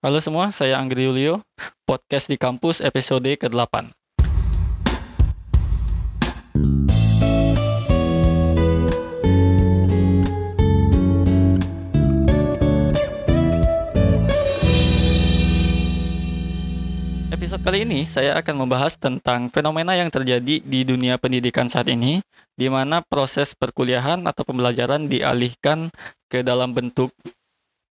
Halo semua, saya Anggri Yulio, podcast di kampus episode ke-8. Episode kali ini saya akan membahas tentang fenomena yang terjadi di dunia pendidikan saat ini, di mana proses perkuliahan atau pembelajaran dialihkan ke dalam bentuk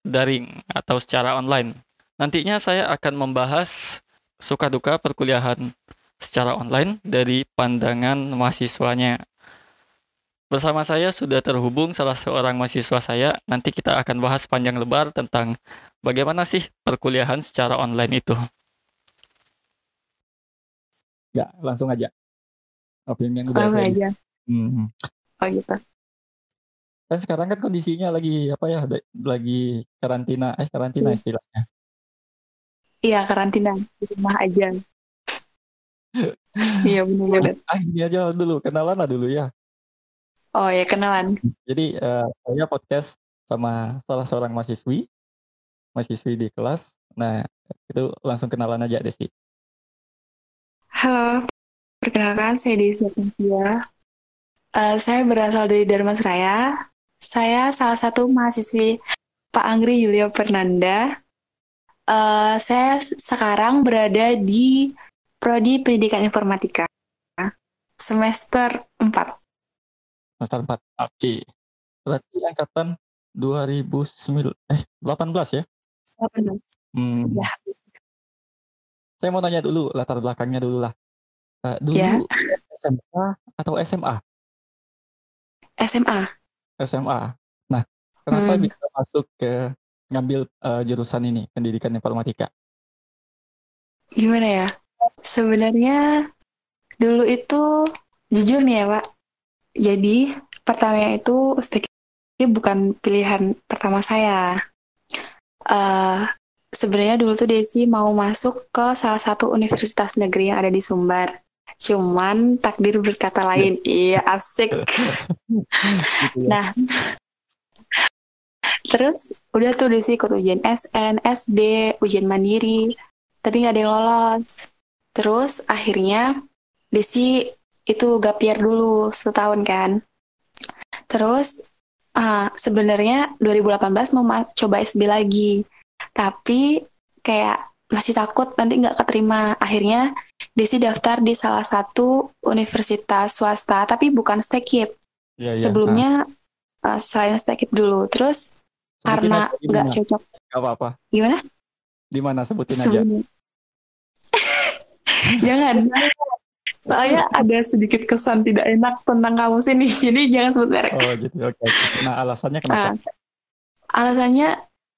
daring atau secara online. Nantinya saya akan membahas suka duka perkuliahan secara online dari pandangan mahasiswanya. Bersama saya sudah terhubung salah seorang mahasiswa saya. Nanti kita akan bahas panjang lebar tentang bagaimana sih perkuliahan secara online itu. Enggak, langsung aja. Opini yang udah Langsung saya. aja. Hmm. Oh gitu. Kan sekarang kan kondisinya lagi apa ya? Lagi karantina, eh karantina Hmm. istilahnya. Iya karantina di rumah aja. Iya benar-benar. Ah, ini aja dulu, kenalan lah dulu ya. Oh ya kenalan. Jadi eh, saya podcast sama salah seorang mahasiswi, mahasiswi di kelas. Nah, itu langsung kenalan aja Desi. Halo, perkenalkan saya Desi Atensia. Eh, saya berasal dari Dharmasraya. Saya salah satu mahasiswi Pak Anggri Yulia Fernanda. Eh, saya sekarang berada di Prodi Pendidikan Informatika semester 4. Semester 4. Oke. Berarti angkatan 2009 eh 18 ya? Hmm. Ya. Saya mau nanya dulu latar belakangnya dulu lah. Eh, dulu Ya. SMA atau SMA? SMA. SMA. Nah, kenapa Hmm. bisa masuk ke ngambil eh, jurusan ini, pendidikan informatika? Gimana ya? Sebenarnya dulu itu jujur nih ya Pak. Jadi pertamanya itu STQ bukan pilihan pertama saya. Eh sebenarnya dulu tuh Desi mau masuk ke salah satu universitas negeri yang ada di Sumbar. Cuman takdir berkata lain. Iya asik. Gitu ya. Nah, terus udah tuh Desi ikut ujian SN, SB, ujian mandiri, tapi nggak ada yang lolos. Terus akhirnya Desi itu gap year dulu setahun kan. Terus ah, sebenarnya 2018 mau ma- coba SB lagi, tapi kayak masih takut nanti nggak keterima. Akhirnya Desi daftar di salah satu universitas swasta, tapi bukan STEKIP Iya, iya. sebelumnya uh, selain stekip dulu terus Nah, karena aja nggak cocok Nggak apa-apa. gimana Di mana sebutin aja. sebelumnya jangan soalnya ada sedikit kesan tidak enak tentang kamu sini jadi jangan sebut merek Oh, gitu. Oke. oke. Nah, alasannya kenapa? Ah, alasannya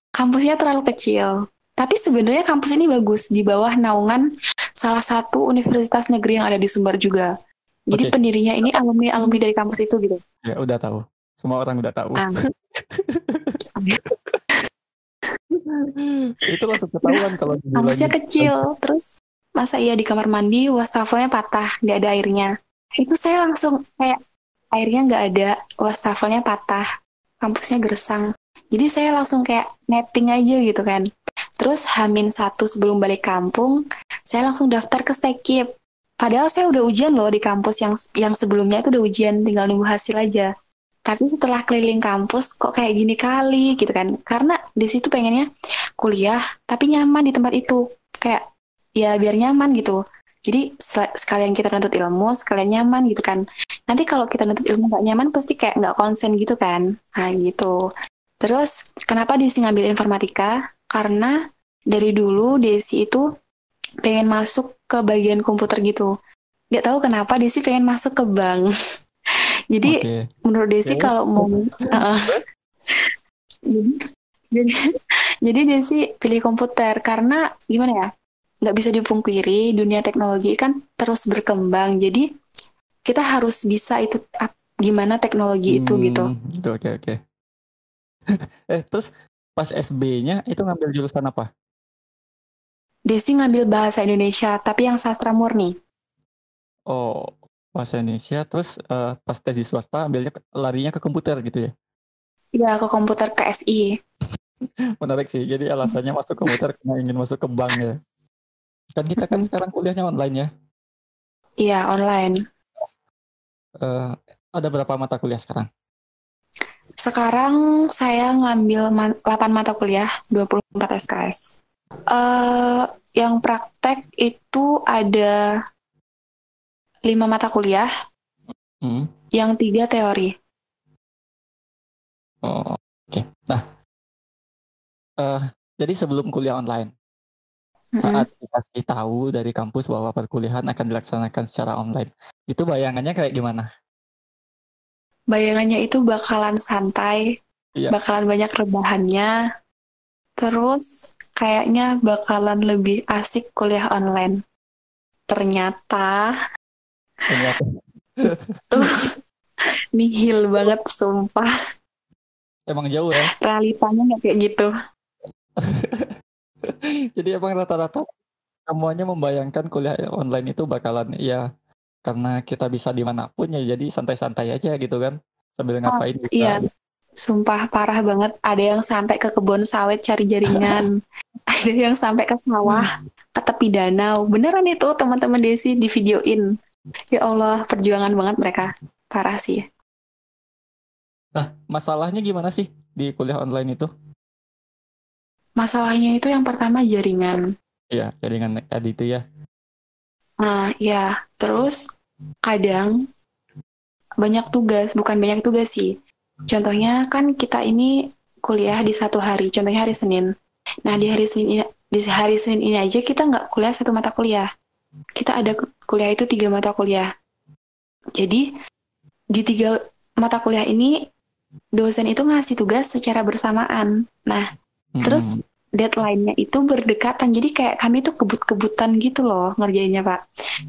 kampusnya terlalu kecil tapi sebenarnya kampus ini bagus di bawah naungan salah satu universitas negeri yang ada di Sumbar juga jadi Oke. pendirinya ini alumni alumni dari kampus itu gitu Ya, udah tahu. Semua orang udah tahu. Ah. Itu langsung ketahuan kalau dibilangin. kecil, terus masa iya di kamar mandi wastafelnya patah, nggak ada airnya. Itu saya langsung kayak airnya nggak ada, wastafelnya patah, kampusnya gersang. Jadi saya langsung kayak netting aja gitu kan. Terus Hamin satu sebelum balik kampung, saya langsung daftar ke Stekip. Padahal saya udah ujian loh di kampus yang yang sebelumnya itu udah ujian, tinggal nunggu hasil aja. Tapi setelah keliling kampus kok kayak gini kali gitu kan. Karena di situ pengennya kuliah tapi nyaman di tempat itu. Kayak ya biar nyaman gitu. Jadi sekalian kita nuntut ilmu sekalian nyaman gitu kan. Nanti kalau kita nuntut ilmu nggak nyaman pasti kayak nggak konsen gitu kan. Nah gitu. Terus kenapa Desi ngambil informatika? Karena dari dulu Desi itu pengen masuk ke bagian komputer gitu. Nggak tahu kenapa Desi pengen masuk ke bank jadi Oke. menurut Desi Oke. kalau mau jadi jadi Desi pilih komputer karena gimana ya nggak bisa dipungkiri dunia teknologi kan terus berkembang jadi kita harus bisa itu gimana teknologi itu gitu Hmm, gitu. Oke, oke. eh, terus pas SB-nya itu ngambil jurusan apa? Desi ngambil bahasa Indonesia tapi yang sastra murni Oh, bahasa Indonesia. Terus eh, pas tes di swasta ambilnya larinya ke komputer gitu ya? ya ke komputer ke SI Menarik sih. Jadi alasannya masuk komputer karena ingin masuk ke bank ya. Kan kita kan sekarang kuliahnya online ya. Iya, online. Eh, ada berapa mata kuliah sekarang? Sekarang saya ngambil man- 8 mata kuliah, 24 SKS. Eh, yang praktek itu ada 5 mata kuliah, Hmm. yang tiga teori. Oh, oke. Nah, eh, jadi sebelum kuliah online, Mm-mm. saat dikasih tahu dari kampus bahwa perkuliahan akan dilaksanakan secara online, itu bayangannya kayak gimana? Bayangannya itu bakalan santai, Iya. bakalan banyak rebahannya, terus kayaknya bakalan lebih asik kuliah online. Ternyata nihil banget, sumpah. emang jauh ya. Realitanya nggak kayak gitu. Jadi emang rata-rata semuanya membayangkan kuliah online itu bakalan ya karena kita bisa di mana pun ya jadi santai-santai aja gitu kan sambil ngapain bisa. Iya, sumpah parah banget. Ada yang sampai ke kebun sawit cari jaringan. Ada yang sampai ke sawah, ke tepi danau. Beneran itu teman-teman Desi di videoin. Ya Allah, perjuangan banget mereka. Parah sih. Nah, masalahnya gimana sih di kuliah online itu? Masalahnya itu yang pertama jaringan. Iya, jaringan tadi itu ya. Nah, ya, terus kadang banyak tugas, bukan banyak tugas sih. Contohnya kan kita ini kuliah di satu hari, contohnya hari Senin. Nah, di hari Senin ini, di hari Senin ini aja kita nggak kuliah satu mata kuliah. Kita ada kuliah itu tiga mata kuliah. Jadi, di tiga mata kuliah ini, dosen itu ngasih tugas secara bersamaan. Nah, Hmm, Terus deadline-nya itu berdekatan. Jadi kayak kami tuh kebut-kebutan gitu loh ngerjainnya, Pak.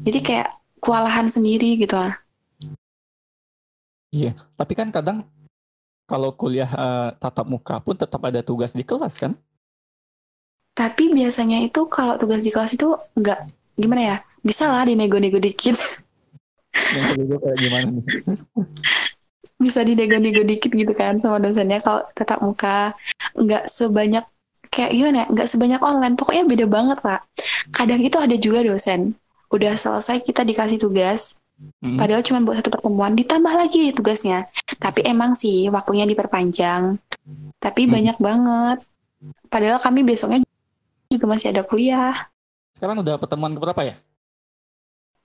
Jadi kayak kewalahan sendiri gitu. Iya, tapi kan kadang kalau kuliah eh, tatap muka pun tetap ada tugas di kelas kan? Tapi biasanya itu kalau tugas di kelas itu nggak gimana ya? Bisa lah dinego-nego dikit. Yang kedua kayak gimana nih? Bisa dinego-nego dikit gitu kan sama dosennya kalau tatap muka. Nggak sebanyak kayak gimana ya? Nggak sebanyak online. Pokoknya beda banget, Pak. Kadang itu ada juga dosen. Udah selesai kita dikasih tugas, Hmm, Padahal cuma buat satu pertemuan, ditambah lagi tugasnya. Tapi emang sih waktunya diperpanjang. Tapi Hmm. banyak banget. Padahal kami besoknya juga masih ada kuliah. Sekarang udah pertemuan keberapa ya?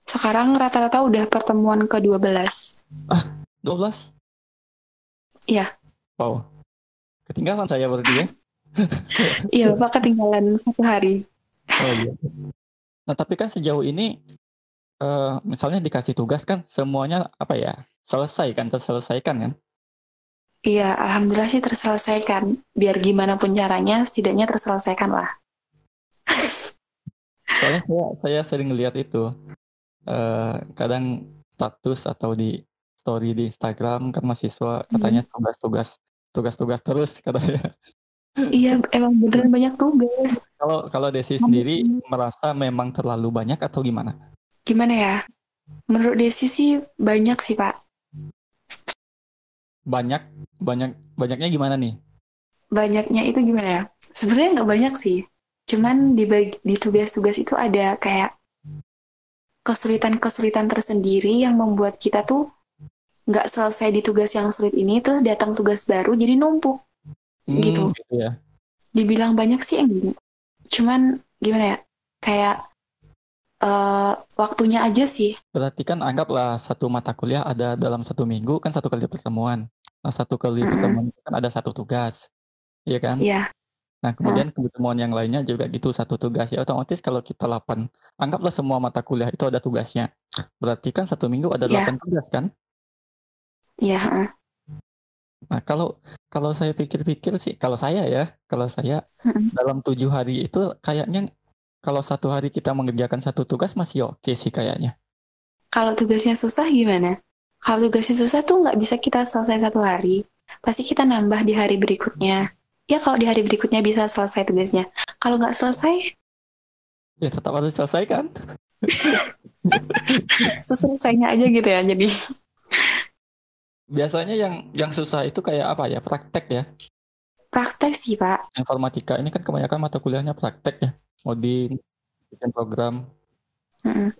Sekarang rata-rata udah pertemuan ke-12. 12? Iya. Wow. Ketinggalan saya berarti ya? Iya, Bapak ketinggalan satu hari. Oh iya. Nah, tapi kan sejauh ini eh, misalnya dikasih tugas kan semuanya apa ya? Selesai kan, terselesaikan kan? Iya, Alhamdulillah sih terselesaikan. Biar gimana pun caranya, setidaknya terselesaikan lah. Soalnya saya, saya sering lihat itu eh, kadang status atau di story di Instagram kan mahasiswa katanya tugas-tugas tugas-tugas terus katanya. Iya, emang beneran banyak tugas. Kalau kalau Desi sendiri merasa memang terlalu banyak atau gimana? Gimana ya? Menurut Desi sih banyak sih, Pak. Banyak, banyak, banyaknya gimana nih? banyaknya itu gimana ya? Sebenarnya nggak banyak sih. Cuman di di tugas-tugas itu ada kayak kesulitan-kesulitan tersendiri yang membuat kita tuh nggak selesai di tugas yang sulit ini, terus datang tugas baru jadi numpuk. Hmm, Gitu. ya. Dibilang banyak sih enggak. Cuman gimana ya? Kayak eh, waktunya aja sih. Berarti kan anggaplah satu mata kuliah ada dalam satu minggu kan satu kali pertemuan. Nah, satu kali Mm-mm. pertemuan itu kan ada satu tugas. Iya kan? Iya, Nah, kemudian pertemuan yang lainnya juga gitu satu tugas. Ya otomatis kalau kita 8, anggaplah semua mata kuliah itu ada tugasnya. Berarti kan satu minggu ada Iya. 8 tugas kan? iya. heeh. Nah, kalau kalau saya pikir-pikir sih, kalau saya ya, kalau saya Mm-mm. dalam tujuh hari itu kayaknya kalau satu hari kita mengerjakan satu tugas masih oke sih kayaknya. Kalau tugasnya susah gimana? Kalau tugasnya susah tuh nggak bisa kita selesai satu hari. Pasti kita nambah di hari berikutnya. Ya kalau di hari berikutnya bisa selesai tugasnya. Kalau nggak selesai, Ya tetap harus selesaikan. seselesainya aja gitu ya. Jadi Biasanya yang yang susah itu kayak apa ya? Praktek ya. praktek sih Pak. Informatika ini kan kebanyakan mata kuliahnya praktek ya, ngoding, bikin program. Mm-mm.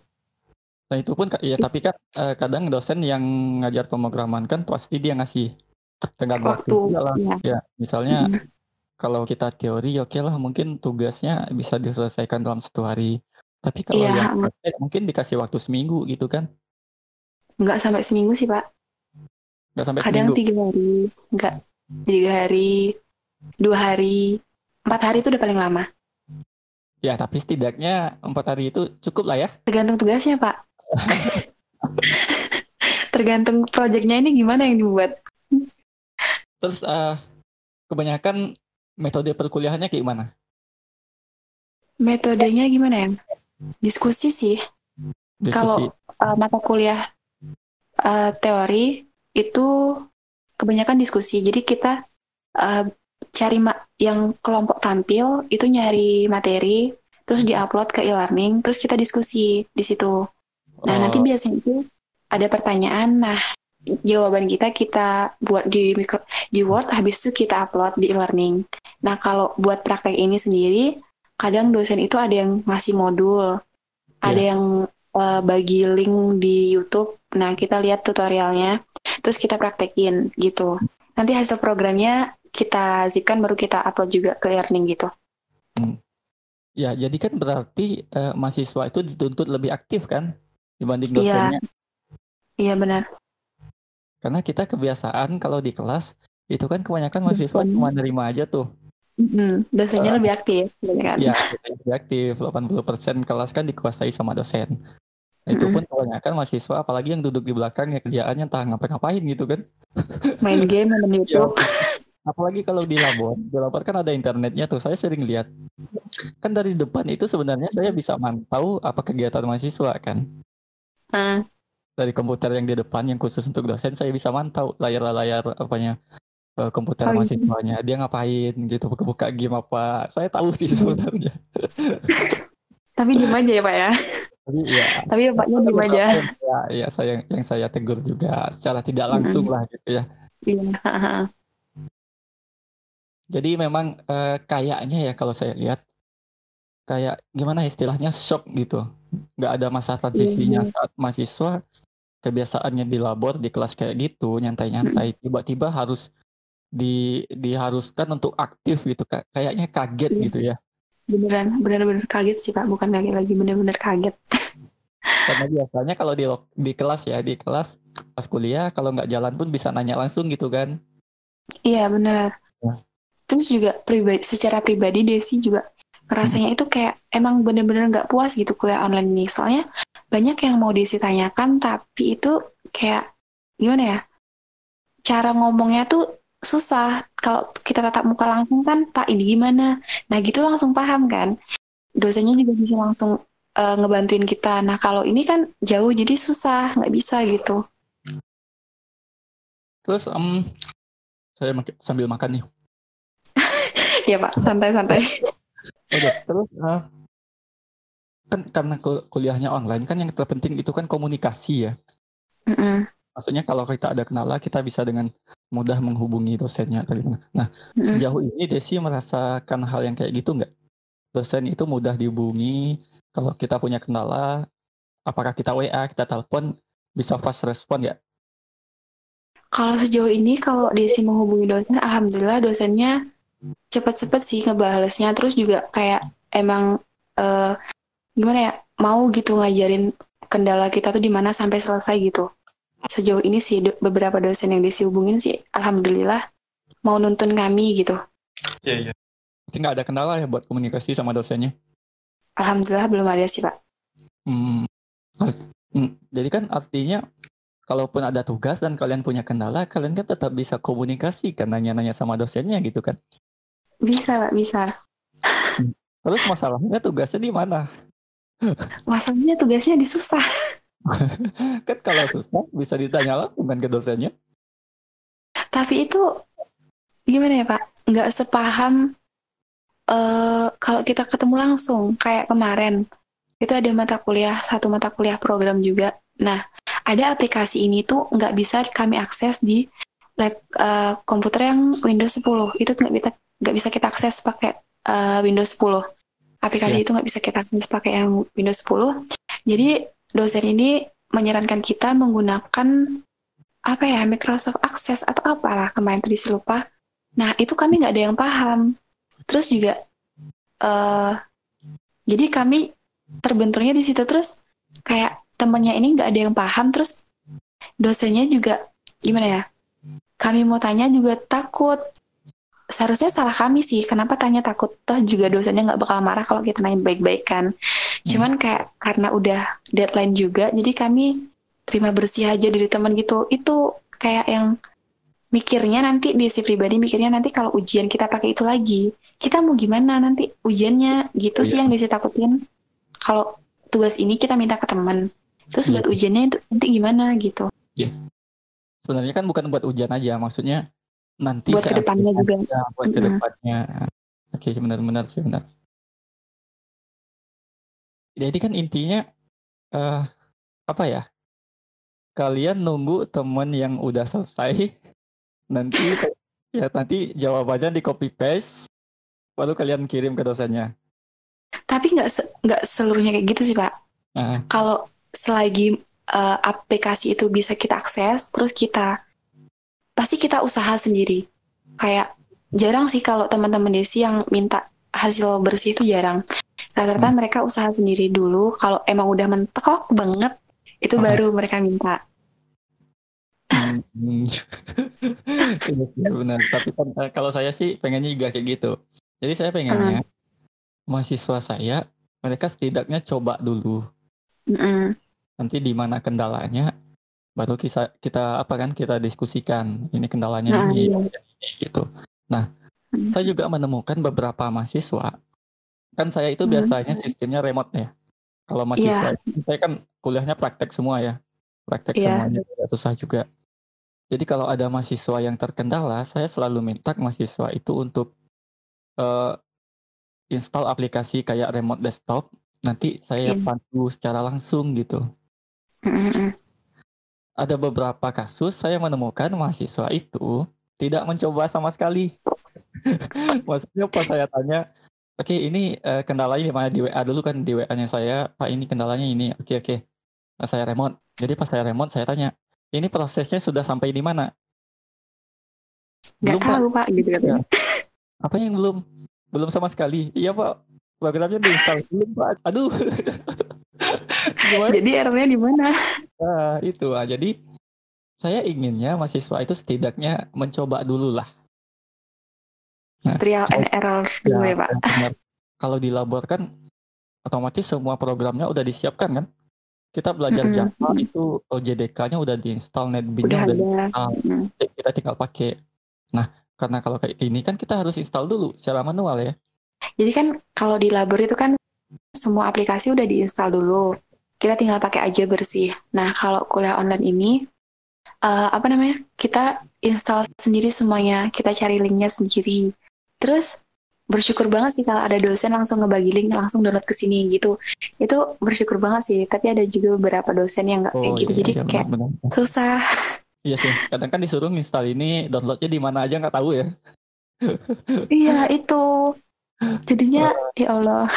Nah itu pun ya tapi kan eh, kadang dosen yang ngajar pemrograman kan pasti dia ngasih tenggat waktu Waktu, iya. Ya misalnya. Kalau kita teori oke lah mungkin tugasnya bisa diselesaikan dalam satu hari. Tapi kalau Iya, yang praktek mungkin dikasih waktu seminggu gitu kan? Nggak sampai seminggu sih Pak. Nggak sampai Kadang seminggu. tiga hari, nggak tiga hari, dua hari, empat hari itu udah paling lama. Ya tapi setidaknya empat hari itu cukup lah ya. Tergantung tugasnya Pak. Tergantung proyeknya ini gimana yang dibuat. Terus eh, kebanyakan metode perkuliahannya kayak gimana? Metodenya gimana ya? Diskusi sih. Diskusi. Kalau uh, mata kuliah uh, teori itu kebanyakan diskusi. Jadi kita uh, cari ma- yang kelompok tampil itu nyari materi, terus diupload ke e-learning, terus kita diskusi di situ. Nah Oh, nanti biasanya itu ada pertanyaan. Nah jawaban kita kita buat di micro, di Word, habis itu kita upload di e-learning. Nah kalau buat praktek ini sendiri, kadang dosen itu ada yang ngasih modul, ada Iya. yang uh, bagi link di YouTube. Nah, kita lihat tutorialnya, terus kita praktekin gitu. Nanti hasil programnya kita zipkan baru kita upload juga ke learning gitu. Ya, jadi kan berarti eh, mahasiswa itu dituntut lebih aktif kan dibanding Iya. dosennya. Iya benar. Karena kita kebiasaan kalau di kelas itu kan kebanyakan mahasiswa Dosen. cuma nerima aja tuh. Mm-mm, Dosennya lebih aktif, gitu kan? Ya, dosen lebih aktif. 80% kelas kan dikuasai sama dosen. Nah, itu pun kebanyakan mahasiswa apalagi yang duduk di belakang ya kerjaannya entah ngapa-ngapain gitu kan. Main game, nonton Ya, YouTube. apalagi kalau di labor, di labor kan ada internetnya tuh. Saya sering lihat. Kan dari depan itu sebenarnya saya bisa mantau apa kegiatan mahasiswa kan. Hmm, dari komputer yang di depan yang khusus untuk dosen saya bisa mantau layar-layar apanya eh, komputer Oh, iya. mahasiswanya dia ngapain gitu buka-buka game apa saya tahu sih sebenarnya Tapi diem aja ya Pak ya. tapi ya Tapi diem beberapa aja. saya, ya saya yang saya tegur juga secara tidak langsung lah gitu ya Iya. jadi memang eh, kayaknya ya kalau saya lihat kayak gimana istilahnya shock gitu nggak ada masa transisinya Iya. saat mahasiswa kebiasaannya di labor di kelas kayak gitu nyantai-nyantai tiba-tiba harus di diharuskan untuk aktif gitu Ka- kayaknya kaget Iya. gitu ya Beneran, bener-bener kaget sih Pak. Bukan kaget lagi, bener-bener kaget. karena biasanya kalau di di kelas ya di kelas pas kuliah kalau nggak jalan pun bisa nanya langsung gitu kan Iya benar. Ya. Terus juga pribadi, secara pribadi Desi juga ngerasanya itu kayak emang bener-bener nggak puas gitu kuliah online ini. Soalnya banyak yang mau Desi tanyakan tapi itu kayak gimana ya? Cara ngomongnya tuh susah. Kalau kita tatap muka langsung kan, Pak ini gimana? Nah gitu langsung paham kan. Dosennya juga bisa langsung eh, ngebantuin kita. Nah kalau ini kan jauh jadi susah, nggak bisa gitu. terus em, saya sambil makan nih Ya Pak, santai-santai. Oke, terus eh, kan karena kul- kuliahnya online kan yang terpenting itu kan komunikasi ya Mm-mm, maksudnya kalau kita ada kendala kita bisa dengan mudah menghubungi dosennya atau gimana. Nah, mm-mm. sejauh ini Desi merasakan hal yang kayak gitu nggak? Dosen itu mudah dihubungi, kalau kita punya kendala, apakah kita WA, kita telepon, bisa fast respon nggak? Kalau sejauh ini kalau Desi menghubungi dosen, alhamdulillah dosennya cepet-cepet sih ngebalasnya. Terus juga kayak emang eh, gimana ya mau gitu ngajarin kendala kita tuh di mana sampai selesai gitu. Sejauh ini sih do- beberapa dosen yang Desi hubungin sih, alhamdulillah mau nuntun kami gitu. Iya, iya. Nggak ada kendala ya buat komunikasi sama dosennya? Alhamdulillah belum ada sih pak. Hmm, hmm, jadi kan artinya kalaupun ada tugas dan kalian punya kendala, kalian kan tetap bisa komunikasi kan nanya-nanya sama dosennya gitu kan. Bisa pak, bisa. Terus masalahnya tugasnya di mana? Masalahnya tugasnya disusah. kan kalau susah bisa ditanya langsung kan ke dosennya. Tapi itu gimana ya Pak? Nggak sepaham eh kalau kita ketemu langsung kayak kemarin itu ada mata kuliah satu mata kuliah program juga. Nah ada aplikasi ini tuh nggak bisa kami akses di lab uh, komputer yang Windows 10 itu nggak bisa nggak bisa kita akses pakai uh, Windows 10 aplikasi yeah. itu nggak bisa kita akses pakai yang Windows 10 jadi dosen ini menyarankan kita menggunakan apa ya Microsoft Access atau apalah kemarin tadi saya lupa nah itu kami nggak ada yang paham. Terus juga uh, jadi kami terbenturnya di situ. Terus kayak temennya ini nggak ada yang paham. Terus dosennya juga gimana ya kami mau tanya juga takut seharusnya salah kami sih. Kenapa tanya takut? Toh juga dosennya nggak bakal marah kalau kita nanya baik-baik kan. Cuman kayak karena udah deadline juga jadi kami terima bersih aja dari teman gitu. Itu kayak yang mikirnya nanti di si pribadi mikirnya nanti kalau ujian kita pakai itu lagi kita mau gimana nanti ujiannya? Gitu iya. sih yang disi takutin. Kalau tugas ini kita minta ke teman. Terus iya. buat ujiannya itu nanti gimana gitu. Iya. sebenarnya kan bukan buat ujian aja maksudnya nanti buat ke depannya juga. ya, buat ke depannya. Oke benar-benar sih benar jadi kan intinya uh, apa ya? Kalian nunggu temen yang udah selesai. Nanti ya nanti jawabannya di copy paste baru kalian kirim ke dosennya. Tapi nggak nggak se seluruhnya kayak gitu sih pak. Uh. kalau selagi uh, aplikasi itu bisa kita akses terus kita pasti kita usaha sendiri kayak jarang sih kalau teman-teman desi yang minta hasil bersih itu jarang rata-rata hmm. mereka usaha sendiri dulu kalau emang udah mentok banget itu uh. baru mereka minta Hmm. Iya benar. Tapi kan eh, kalau saya sih pengennya juga kayak gitu. Jadi saya pengennya uh. mahasiswa saya mereka setidaknya coba dulu. Uh. Nanti di mana kendalanya baru kita kita apa kan kita diskusikan ini kendalanya uh, ini, iya. ini gitu. Nah, uh. saya juga menemukan beberapa mahasiswa kan saya itu biasanya sistemnya remote ya. Kalau mahasiswa yeah. saya kan kuliahnya praktek semua ya. Praktek yeah. semuanya susah juga. Jadi kalau ada mahasiswa yang terkendala, saya selalu minta mahasiswa itu untuk uh, install aplikasi kayak remote desktop. Nanti saya yeah. bantu secara langsung gitu. Ada beberapa kasus saya menemukan mahasiswa itu tidak mencoba sama sekali. Maksudnya pas saya tanya, oke okay, ini uh, kendalanya di mana di WA dulu kan di WA-nya saya, Pak ini kendalanya ini, oke okay, oke, okay. nah, saya remote. Jadi pas saya remote saya tanya, ini prosesnya sudah sampai di mana? Belum, Gak tahu Pak, gitu katanya. Apa yang belum? Belum sama sekali. Iya Pak, programnya diinstal belum Pak. Aduh. Jadi errornya di mana? Nah, itu ah. Jadi saya inginnya mahasiswa itu setidaknya mencoba dulu lah. Nah, Trial and error dulu ya, ya Pak. Benar. Kalau di labor kan otomatis semua programnya udah disiapkan kan? kita belajar mm -hmm. Java itu OJDK-nya udah diinstal, NetBeans-nya udah, udah diinstal. Mm. Kita tinggal pakai. Nah, karena kalau kayak ini kan kita harus install dulu secara manual ya. Jadi kan kalau di Labor itu kan semua aplikasi udah diinstal dulu. Kita tinggal pakai aja bersih. Nah, kalau kuliah online ini uh, apa namanya? Kita install sendiri semuanya, kita cari linknya sendiri. Terus bersyukur banget sih kalau ada dosen langsung ngebagi link langsung download ke sini gitu. Itu bersyukur banget sih tapi ada juga beberapa dosen yang nggak oh, kayak gitu. iya, jadi iya, kayak benar, benar. susah. Iya sih kadang kan disuruh install ini downloadnya di mana aja nggak tahu ya. Iya itu. Jadinya ya Allah.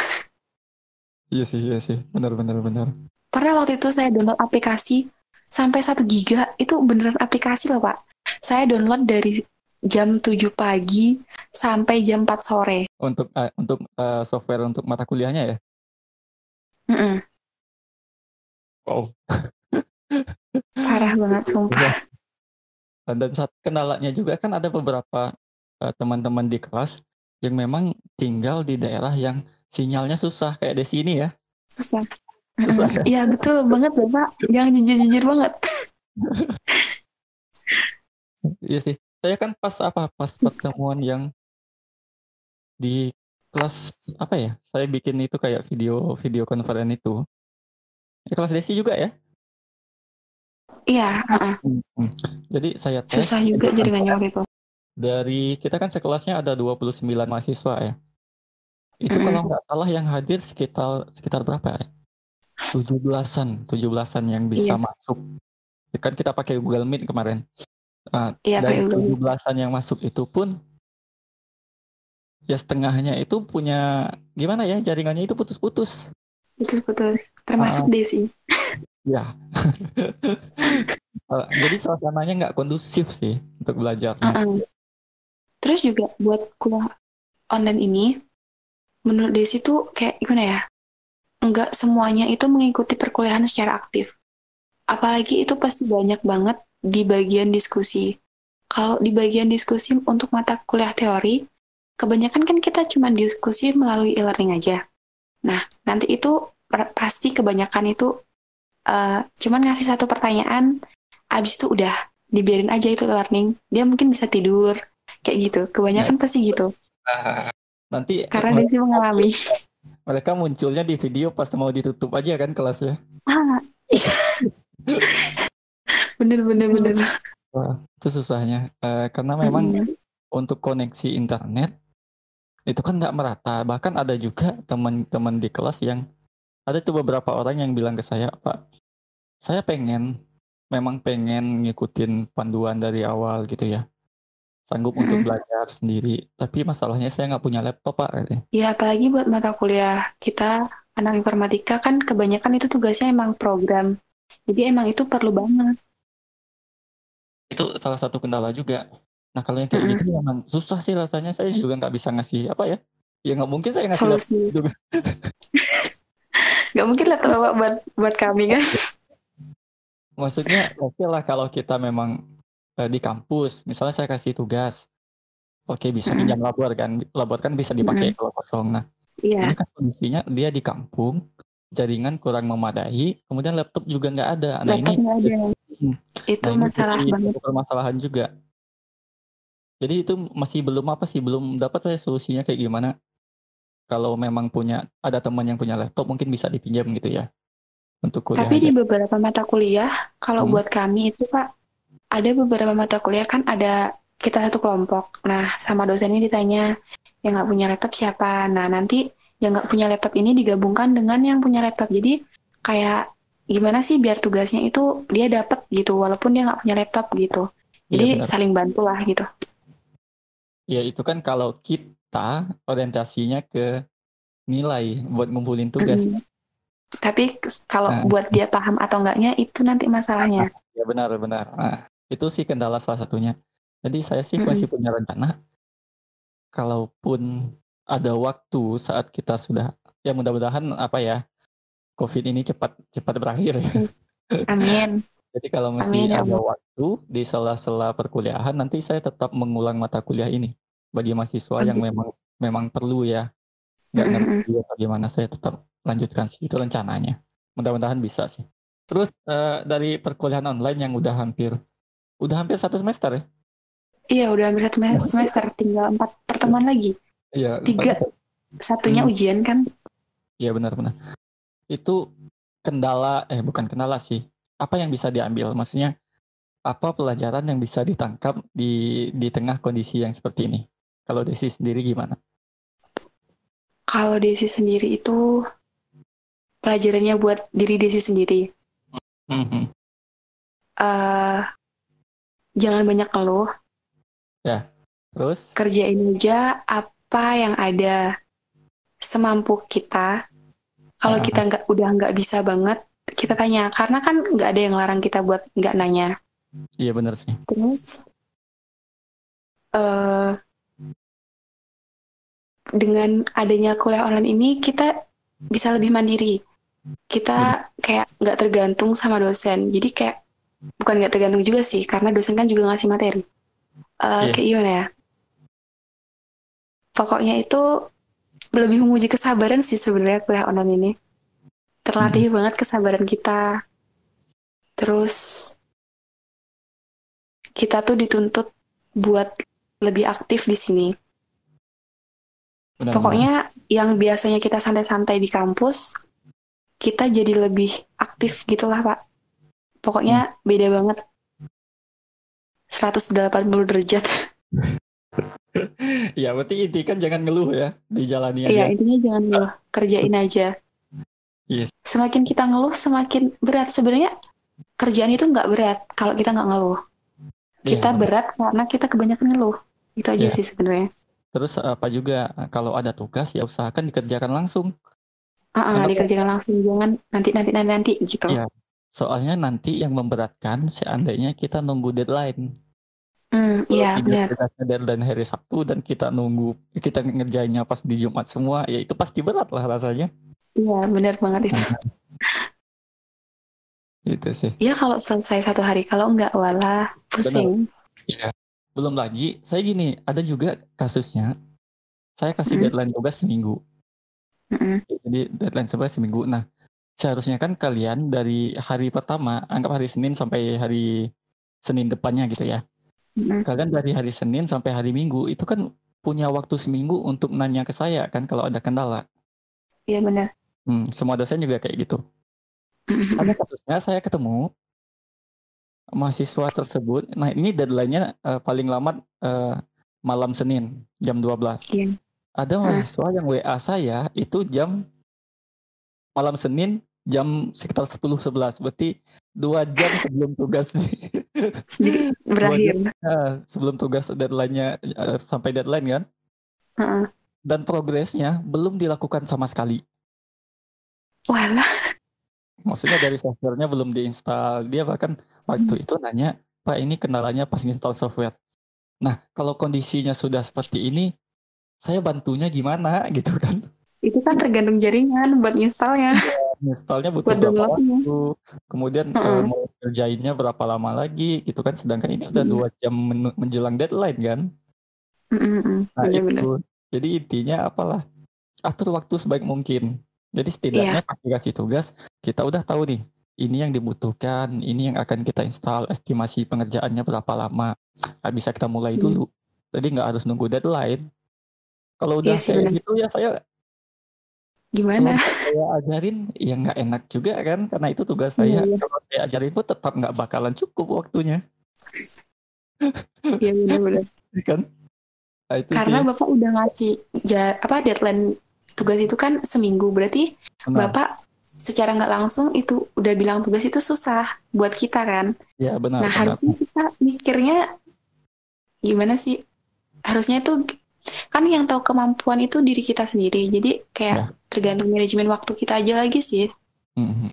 Iya sih iya sih. Benar benar benar pernah waktu itu saya download aplikasi sampai satu giga itu beneran aplikasi loh pak saya download dari jam 7 pagi sampai jam 4 sore. Untuk uh, untuk uh, software untuk mata kuliahnya ya? Mm -mm. Wow. Parah banget sumpah. Dan, dan saat kendalanya juga kan ada beberapa uh, teman-teman di kelas yang memang tinggal di daerah yang sinyalnya susah kayak di sini ya. Susah. Ya? Iya betul banget Bapak. Jangan jujur-jujur banget. Iya sih. Saya kan pas apa pas pertemuan yang di kelas apa ya saya bikin itu kayak video video konferen itu. Di kelas Desi juga ya? Iya uh -uh. jadi saya tes susah juga jadi jaringannya itu. Dari kita kan sekelasnya ada 29 mahasiswa ya. Itu kalau nggak salah yang hadir sekitar sekitar berapa ya tujuh belasan tujuh belasan yang bisa iya. masuk kan kita pakai Google Meet kemarin Nah, Iya, dari Google. 17-an yang masuk itu pun ya setengahnya itu punya gimana ya jaringannya itu putus-putus. Betul-betul. Termasuk Ah. Desi. Ya. Eh, Jadi suasananya nggak kondusif sih untuk belajarnya. Heeh. Terus juga buat kuliah online ini, menurut Desi tuh kayak gimana ya? Enggak semuanya itu mengikuti perkuliahan secara aktif. Apalagi itu pasti banyak banget di bagian diskusi. Kalau di bagian diskusi untuk mata kuliah teori, kebanyakan kan kita cuma diskusi melalui e-learning aja. Nah, nanti itu pasti kebanyakan itu eh, cuman ngasih satu pertanyaan, abis itu udah dibiarin aja itu learning. Dia mungkin bisa tidur, kayak gitu. Kebanyakan pasti gitu. Nanti Karena Desi mengalami. mereka munculnya di video pas mau ditutup aja kan kelasnya. Ah, iya. bener bener bener. Wah, itu susahnya. Eh, karena memang Mm-mm. untuk koneksi internet itu kan nggak merata. Bahkan ada juga teman-teman di kelas yang ada tuh beberapa orang yang bilang ke saya, Pak, saya pengen, memang pengen ngikutin panduan dari awal gitu ya. Sanggup untuk belajar sendiri. Tapi masalahnya saya nggak punya laptop, Pak. katanya. Ya apalagi buat mata kuliah kita anak informatika kan kebanyakan itu tugasnya emang program. Jadi emang itu perlu banget. Itu salah satu kendala juga. Nah kalau yang kayak Mm-mm. gitu memang susah sih rasanya. Saya juga nggak bisa ngasih apa ya. Ya nggak mungkin saya ngasih laptop Solusi. juga. Gak mungkin laptop buat buat kami kan. Maksudnya oke lah kalau kita memang eh, di kampus, misalnya saya kasih tugas, oke bisa Mm-mm. pinjam labor kan, labor kan bisa dipakai kalau kosong. Nah Iya. ini kan kondisinya dia di kampung, jaringan kurang memadai, kemudian laptop juga nggak ada. Nah Laptop ini, ada. Hmm. Itu nah ini masalah jadi banget. permasalahan juga. Jadi itu masih belum apa sih, belum dapat saya solusinya kayak gimana. Kalau memang punya ada teman yang punya laptop mungkin bisa dipinjam gitu ya untuk kuliah Tapi aja. di beberapa mata kuliah, kalau Hmm. buat kami itu Pak, ada beberapa mata kuliah kan ada kita satu kelompok. Nah, sama dosennya ditanya, yang nggak punya laptop siapa? Nah, nanti yang nggak punya laptop ini digabungkan dengan yang punya laptop. Jadi kayak gimana sih biar tugasnya itu dia dapat gitu, walaupun dia nggak punya laptop gitu. Iya Jadi benar. saling bantu lah gitu. Ya itu kan kalau kita orientasinya ke nilai buat ngumpulin tugas. Mm. Tapi kalau Nah. buat dia paham atau enggaknya itu nanti masalahnya. Ya benar benar. Nah, itu sih kendala salah satunya. Jadi saya sih masih punya rencana. Kalaupun ada waktu saat kita sudah ya mudah-mudahan apa ya COVID ini cepat cepat berakhir ya. Amin. Jadi kalau masih Amin ya ada waktu di sela-sela perkuliahan nanti saya tetap mengulang mata kuliah ini bagi mahasiswa yang Amin. memang memang perlu ya. Nggak ngerti ya bagaimana saya tetap lanjutkan sih. Itu rencananya. Mudah-mudahan bisa sih. Terus eh, dari perkuliahan online yang udah hampir udah hampir satu semester ya Iya, udah hampir satu mes- semester, tinggal empat pertemuan lagi. iya Tiga. Satunya Hmm. ujian kan? iya benar-benar itu kendala eh bukan kendala sih apa yang bisa diambil maksudnya apa pelajaran yang bisa ditangkap di di tengah kondisi yang seperti ini kalau Desi sendiri gimana Kalau Desi sendiri itu pelajarannya buat diri Desi sendiri. Mhm. eh jangan banyak keluh, terus kerjain aja apa yang ada semampu kita. Kalau Ah. kita nggak udah nggak bisa banget, kita tanya. Karena kan nggak ada yang larang kita buat nggak nanya. iya benar sih Terus eh dengan adanya kuliah online ini kita bisa lebih mandiri. Kita kayak nggak tergantung sama dosen. Jadi kayak bukan nggak tergantung juga sih, karena dosen kan juga ngasih materi. Eh, Iya. Kayak gimana ya? Pokoknya itu lebih menguji kesabaran sih sebenarnya kuliah online ini. Terlatih banget kesabaran kita. Terus kita tuh dituntut buat lebih aktif di sini. benar Pokoknya yang biasanya kita santai-santai di kampus, kita jadi lebih aktif gitulah, Pak. Pokoknya beda banget. 180 derajat. ya berarti inti kan jangan ngeluh ya dijalani Iya, aja intinya jangan ngeluh, kerjain aja. Iya. Semakin kita ngeluh, semakin berat. Sebenarnya kerjaan itu nggak berat kalau kita nggak ngeluh. kita Iya, berat karena kita kebanyakan ngeluh. Itu aja Iya. sih sebenarnya. Terus apa juga kalau ada tugas ya usahakan dikerjakan langsung. Ah, ah, Kenapa? dikerjakan langsung jangan nanti nanti nanti nanti gitu. Iya. Soalnya nanti yang memberatkan seandainya kita nunggu deadline. Hmm, Kalau iya benar. deadline hari Sabtu dan kita nunggu kita ngerjainnya pas di Jumat semua, ya itu pasti berat lah rasanya. Iya benar banget itu. Itu sih. Iya kalau selesai satu hari, kalau enggak walah pusing. Iya. Belum lagi, saya gini, ada juga kasusnya. Saya kasih Mm. deadline tugas seminggu. Mm-mm. Jadi deadline tugas seminggu. Nah, seharusnya kan kalian dari hari pertama, anggap hari Senin sampai hari Senin depannya gitu ya. Mm-mm. Kalian dari hari Senin sampai hari Minggu itu kan punya waktu seminggu untuk nanya ke saya kan kalau ada kendala. Iya benar. Hmm, semua dosen juga kayak gitu. Ada kasusnya saya ketemu mahasiswa tersebut. Nah, ini deadline-nya eh, paling lambat eh, malam Senin jam 12. Iya. Ada Hmm. mahasiswa yang WA saya itu jam malam Senin jam sekitar 10-11. Berarti dua jam sebelum tugas Berakhir. Nah, sebelum tugas deadline-nya eh, sampai deadline kan. Heeh. Dan progresnya belum dilakukan sama sekali. Walah. Maksudnya dari softwarenya belum diinstal. Dia bahkan waktu itu nanya, Pak ini kendalanya pas install software. Nah, kalau kondisinya sudah seperti ini, saya bantunya gimana gitu kan? Itu kan tergantung jaringan buat installnya. Installnya butuh Buat berapa waktu, kemudian Heeh. mau kerjainnya berapa lama lagi gitu kan? Sedangkan ini udah dua jam men- menjelang deadline kan? Mm-mm. Nah Benar-benar. itu, jadi intinya apalah atur waktu sebaik mungkin. Jadi Iya. setidaknya pas dikasih tugas kita udah tahu nih ini yang dibutuhkan, ini yang akan kita install, estimasi pengerjaannya berapa lama. Nah, bisa kita mulai Hmm. dulu. Jadi nggak harus nunggu deadline. Kalau udah Iya sih, kayak benar. gitu ya saya Gimana? kalau saya ajarin ya nggak enak juga kan karena itu tugas Iya, saya. iya. Kalau saya ajarin pun tetap nggak bakalan cukup waktunya, Iya benar-benar. kan? Nah, itu Karena sih. Bapak udah ngasih ja- apa deadline tugas itu kan seminggu. Berarti Benar. Bapak secara nggak langsung itu udah bilang tugas itu susah buat kita kan. Ya benar. Nah, benar. harusnya kita mikirnya gimana sih? Harusnya itu kan yang tahu kemampuan itu diri kita sendiri. Jadi kayak Ya. tergantung manajemen waktu kita aja lagi sih. Mhm.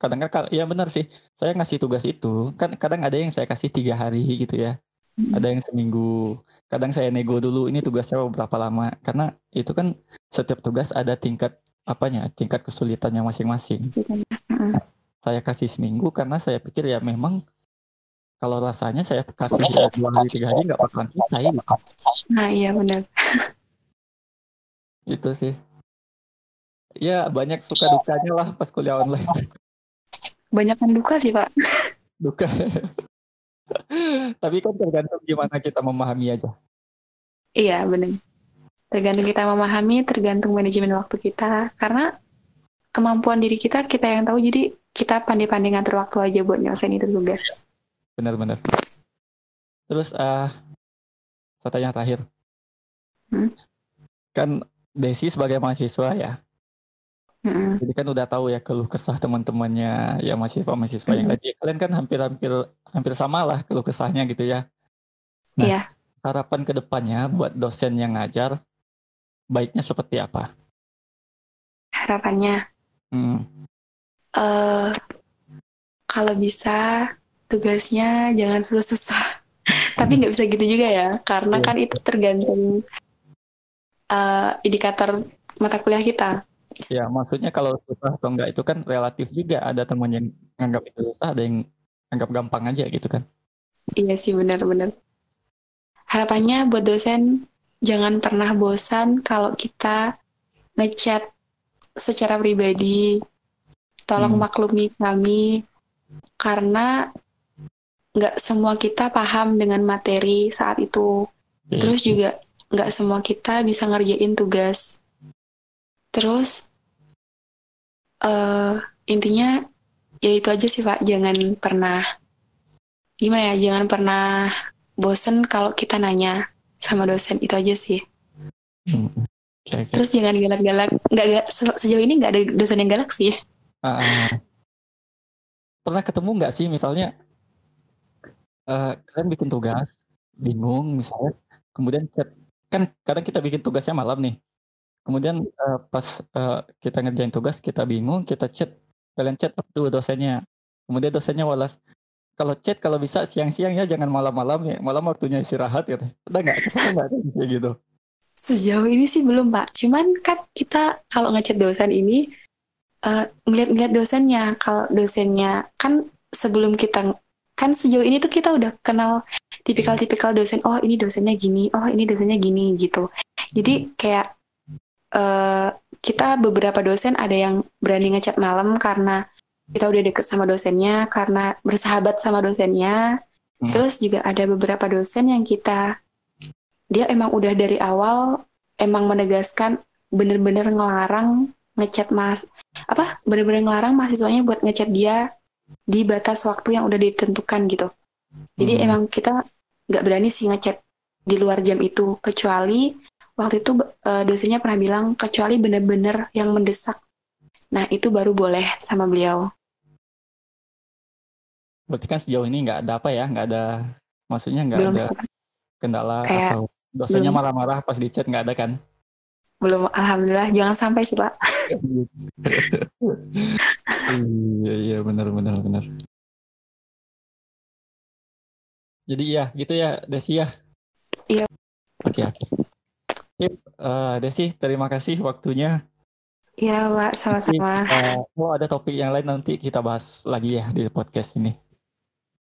Kadang kan, ya benar sih. Saya ngasih tugas itu, kan kadang ada yang saya kasih tiga hari gitu ya. Hmm. Ada yang seminggu. Kadang saya nego dulu ini tugasnya berapa lama. Karena itu kan setiap tugas ada tingkat apanya, tingkat kesulitannya masing-masing. Saya kasih seminggu karena saya pikir ya memang kalau rasanya saya kasih saya dua hari tiga hari nggak bakalan selesai gitu. Nah, iya benar. Itu sih. Ya banyak suka dukanya lah pas kuliah online. Banyakan duka sih, Pak. Duka. Tapi kan tergantung gimana kita memahami aja. Iya, benar. Tergantung kita memahami, tergantung manajemen waktu kita. Karena kemampuan diri kita, kita yang tahu. Jadi kita pandai-pandai ngatur waktu aja buat nyelesain itu tugas. Benar-benar. Terus ah saya tanya terakhir. Hmm? Kan Desi sebagai mahasiswa ya. Heeh. Jadi kan udah tahu ya keluh kesah teman-temannya ya mahasiswa-mahasiswa yang Hmm. lain. Kalian kan hampir-hampir hampir sama lah keluh kesahnya gitu ya. Nah, Iya. harapan ke depannya buat dosen yang ngajar baiknya seperti apa? Harapannya Hmm, eh kalau bisa tugasnya jangan susah-susah. Tapi nggak bisa gitu juga ya, karena Iya. kan itu tergantung eh, indikator mata kuliah kita. Ya, maksudnya kalau susah atau enggak itu kan relatif juga. Ada teman yang nganggap itu susah, ada yang anggap gampang aja gitu kan. Iya sih benar-benar. Harapannya buat dosen jangan pernah bosan kalau kita ngechat secara pribadi. Tolong Hmm. maklumi kami karena nggak semua kita paham dengan materi saat itu. Oke. Terus juga nggak semua kita bisa ngerjain tugas. Terus eh intinya ya itu aja sih Pak, jangan pernah gimana ya, jangan pernah bosen kalau kita nanya sama dosen itu aja sih. Hmm, Oke, oke. Terus jangan galak-galak, nggak nggak- se- sejauh ini nggak ada dosen yang galak sih. Ah. pernah ketemu nggak sih misalnya uh, kalian bikin tugas, bingung misalnya, kemudian chat kan kadang kita bikin tugasnya malam nih. Kemudian uh, pas uh, kita ngerjain tugas kita bingung, kita chat, kalian chat up tuh dosennya. Kemudian dosennya walas, kalau chat kalau bisa siang-siang ya jangan malam-malam ya, malam waktunya istirahat gitu. Udah nggak kita gitu. Sejauh ini sih belum pak, cuman kan kita kalau ngechat dosen ini uh, ngeliat-ngeliat dosennya, kalau dosennya kan sebelum kita kan sejauh ini tuh kita udah kenal tipikal-tipikal dosen oh ini dosennya gini oh ini dosennya gini gitu. Jadi kayak uh, kita beberapa dosen ada yang berani ngechat malam karena kita udah deket sama dosennya karena bersahabat sama dosennya. Hmm. terus juga ada beberapa dosen yang kita dia emang udah dari awal emang menegaskan bener-bener ngelarang ngechat mas apa bener-bener ngelarang mahasiswanya buat ngechat dia di batas waktu yang udah ditentukan gitu. Jadi hmm. emang kita nggak berani sih ngechat di luar jam itu kecuali waktu itu uh, dosennya pernah bilang kecuali bener-bener yang mendesak. Nah itu baru boleh sama beliau. Berarti kan sejauh ini nggak ada apa ya, nggak ada maksudnya nggak ada kendala Kayak atau dosennya marah-marah pas di chat nggak ada kan? Belum, alhamdulillah jangan sampai sih pak. iya iya benar benar benar. Jadi ya gitu ya Desi ya. Iya. Oke oke. Yep, uh, Desi terima kasih waktunya. Iya Pak sama-sama. Uh, oh ada topik yang lain nanti kita bahas lagi ya di podcast ini.